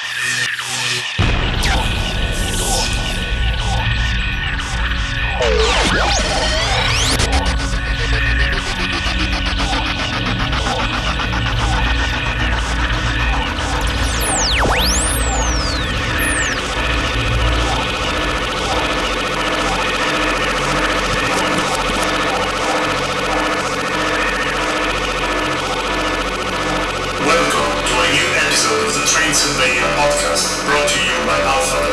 どうしよう。Pixel Radio podcast brought to you by Alpha.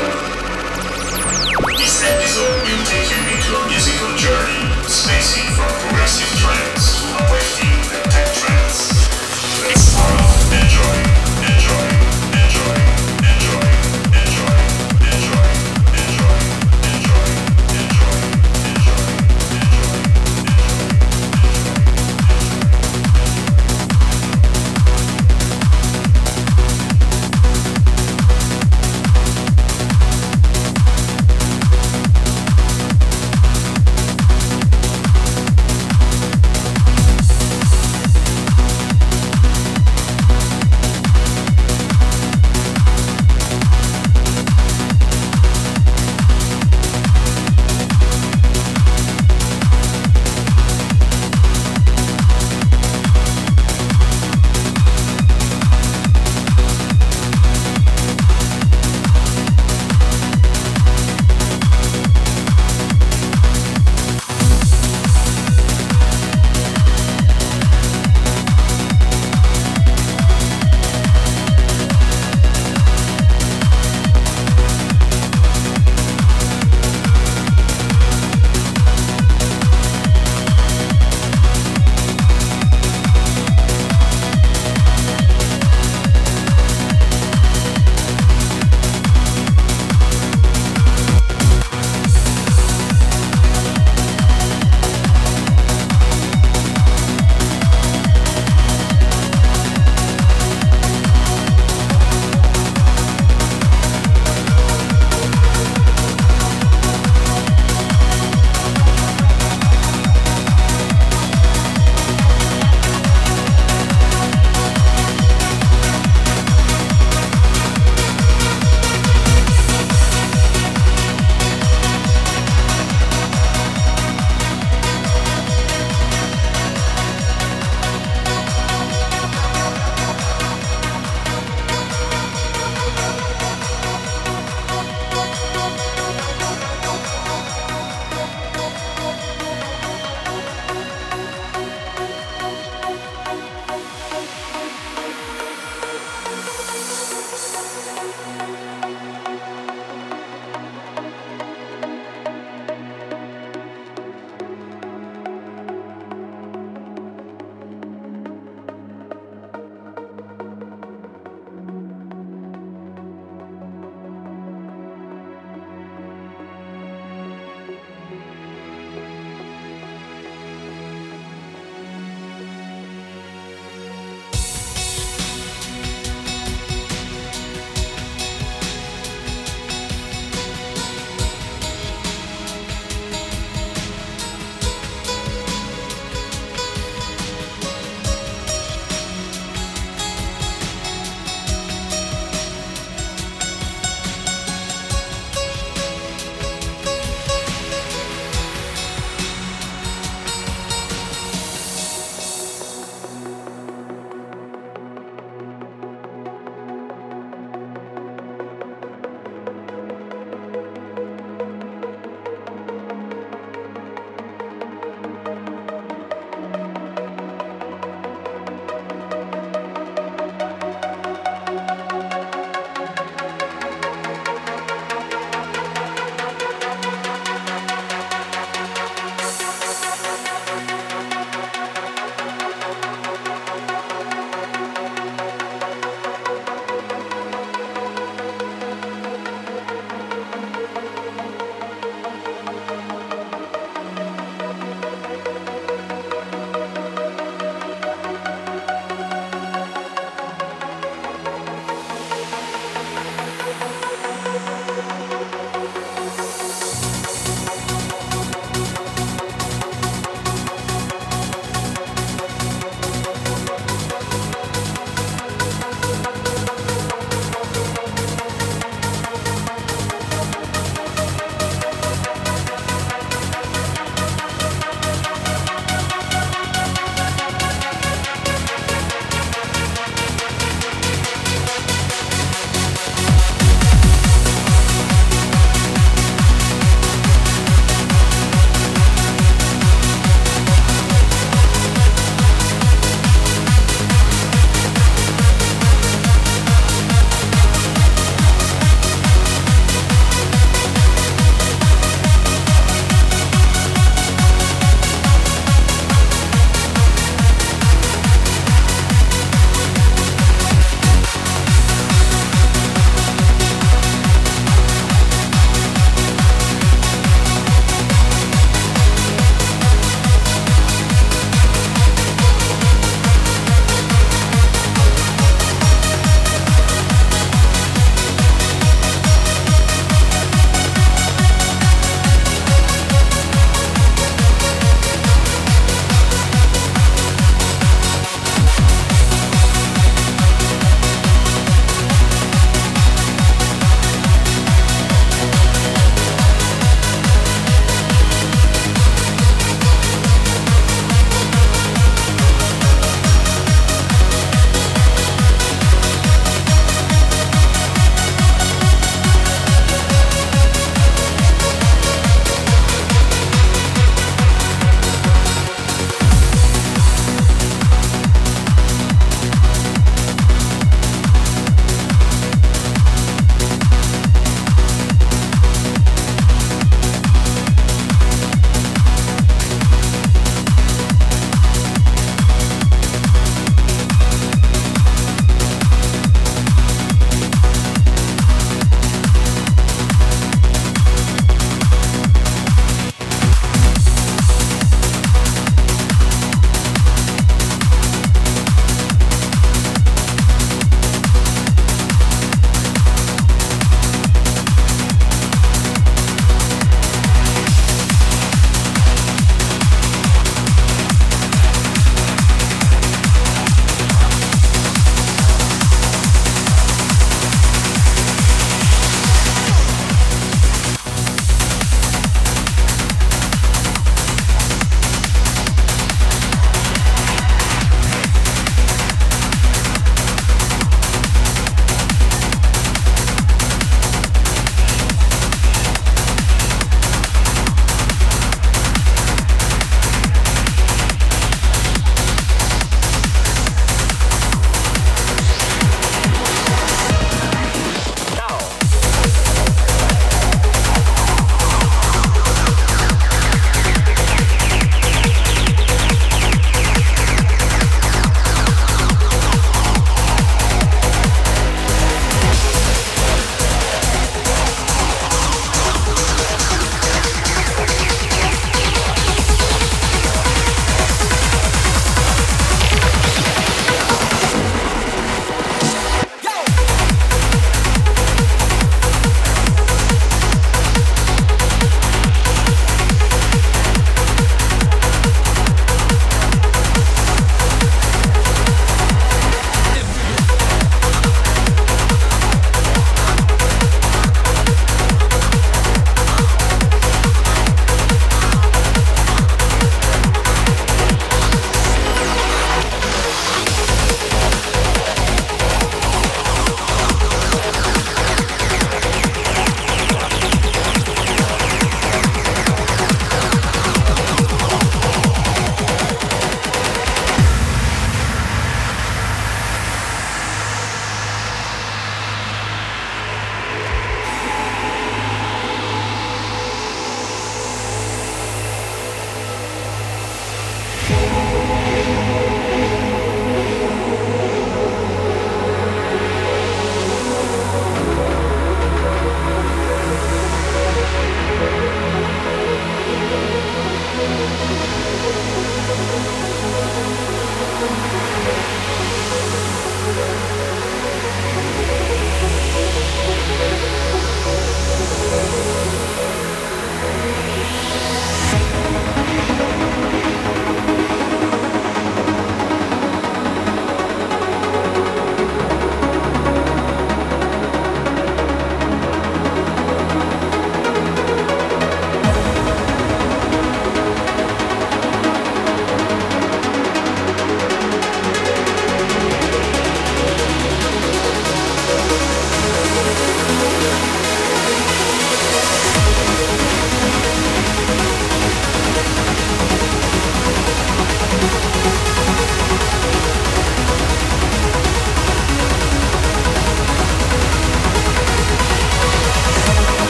This episode will take you into a musical journey, spacing from progressive trance.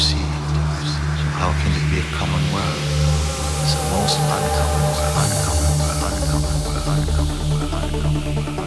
See. How can it be a common world? It's the most uncommon world, uncommon uncommon world, uncommon uncommon.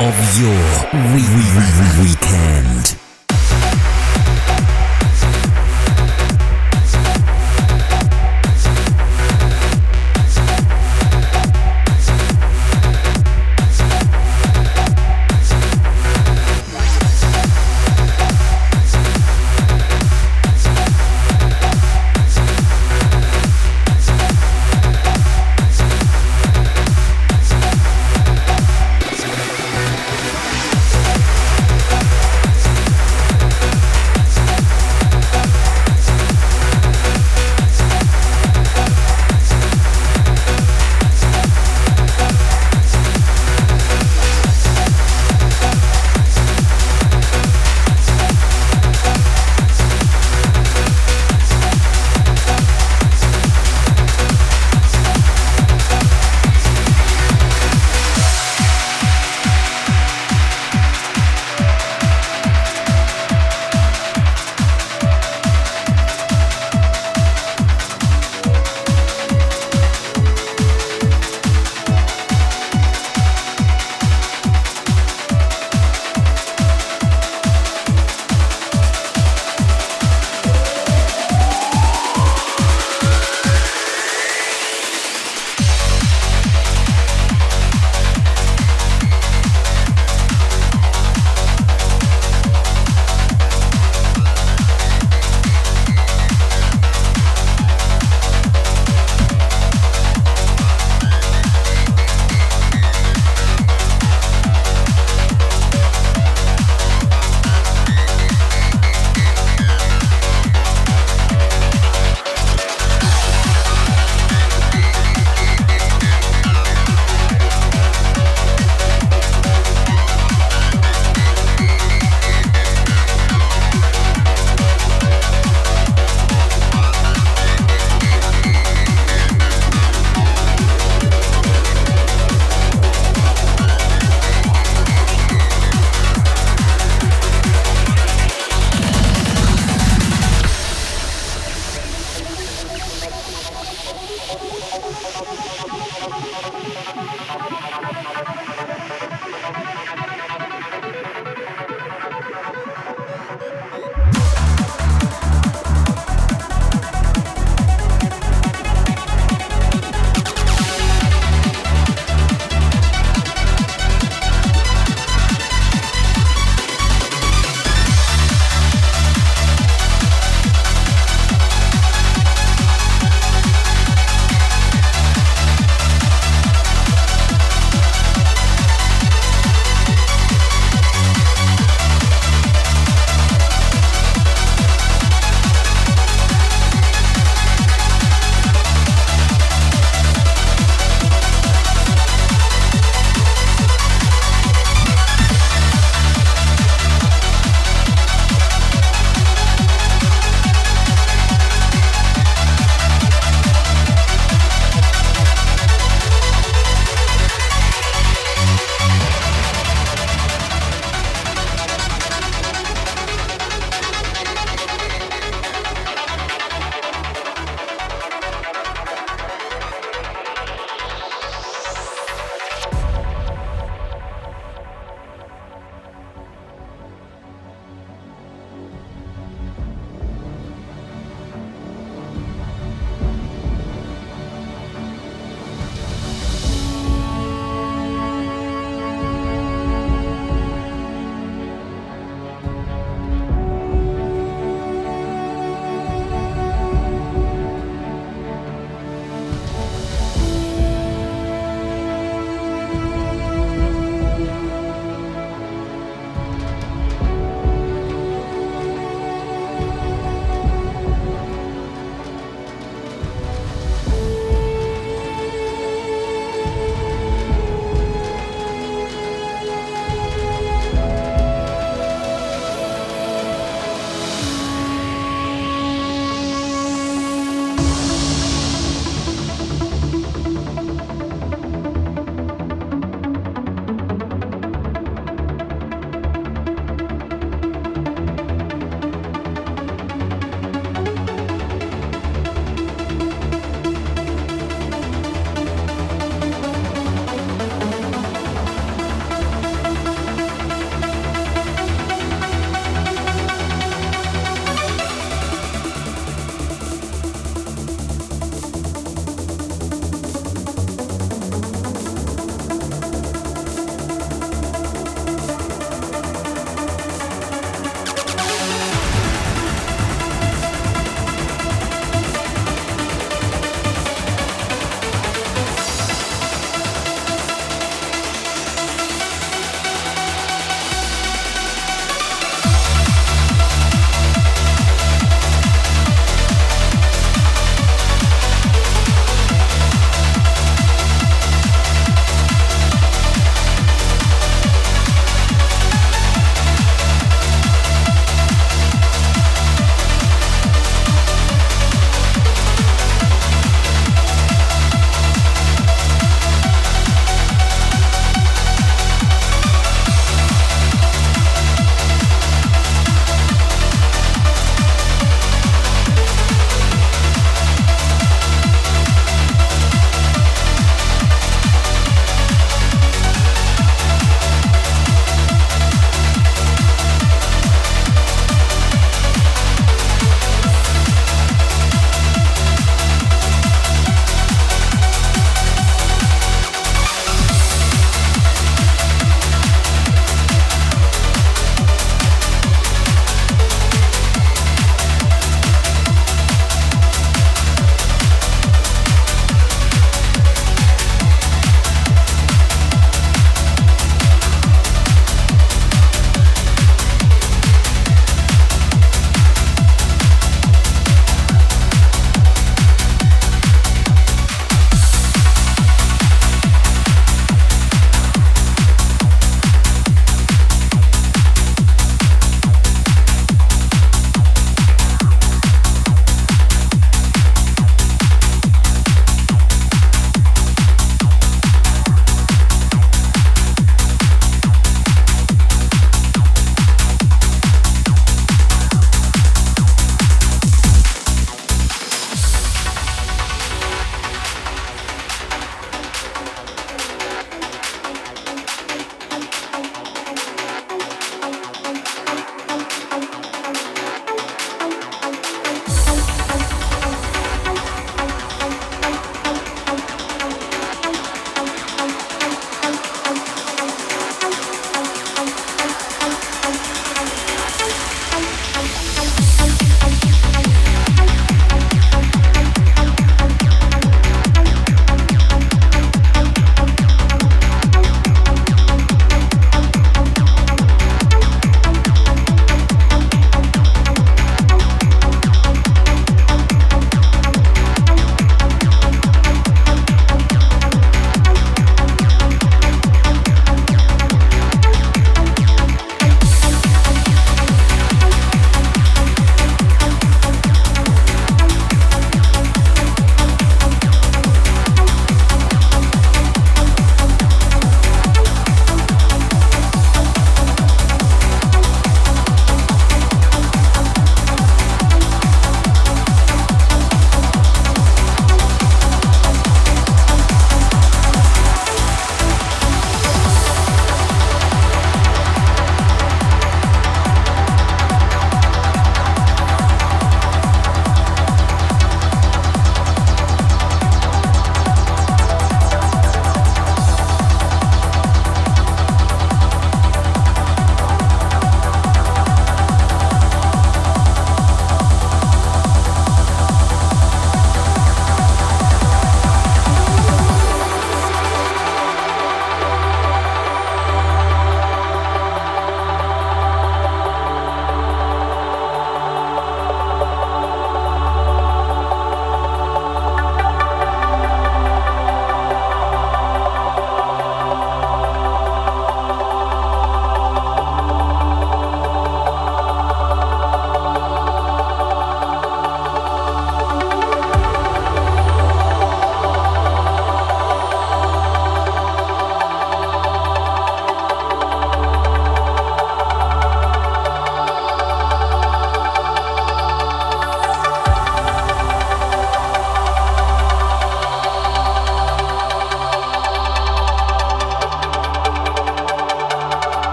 Of your wee wee wee weekend.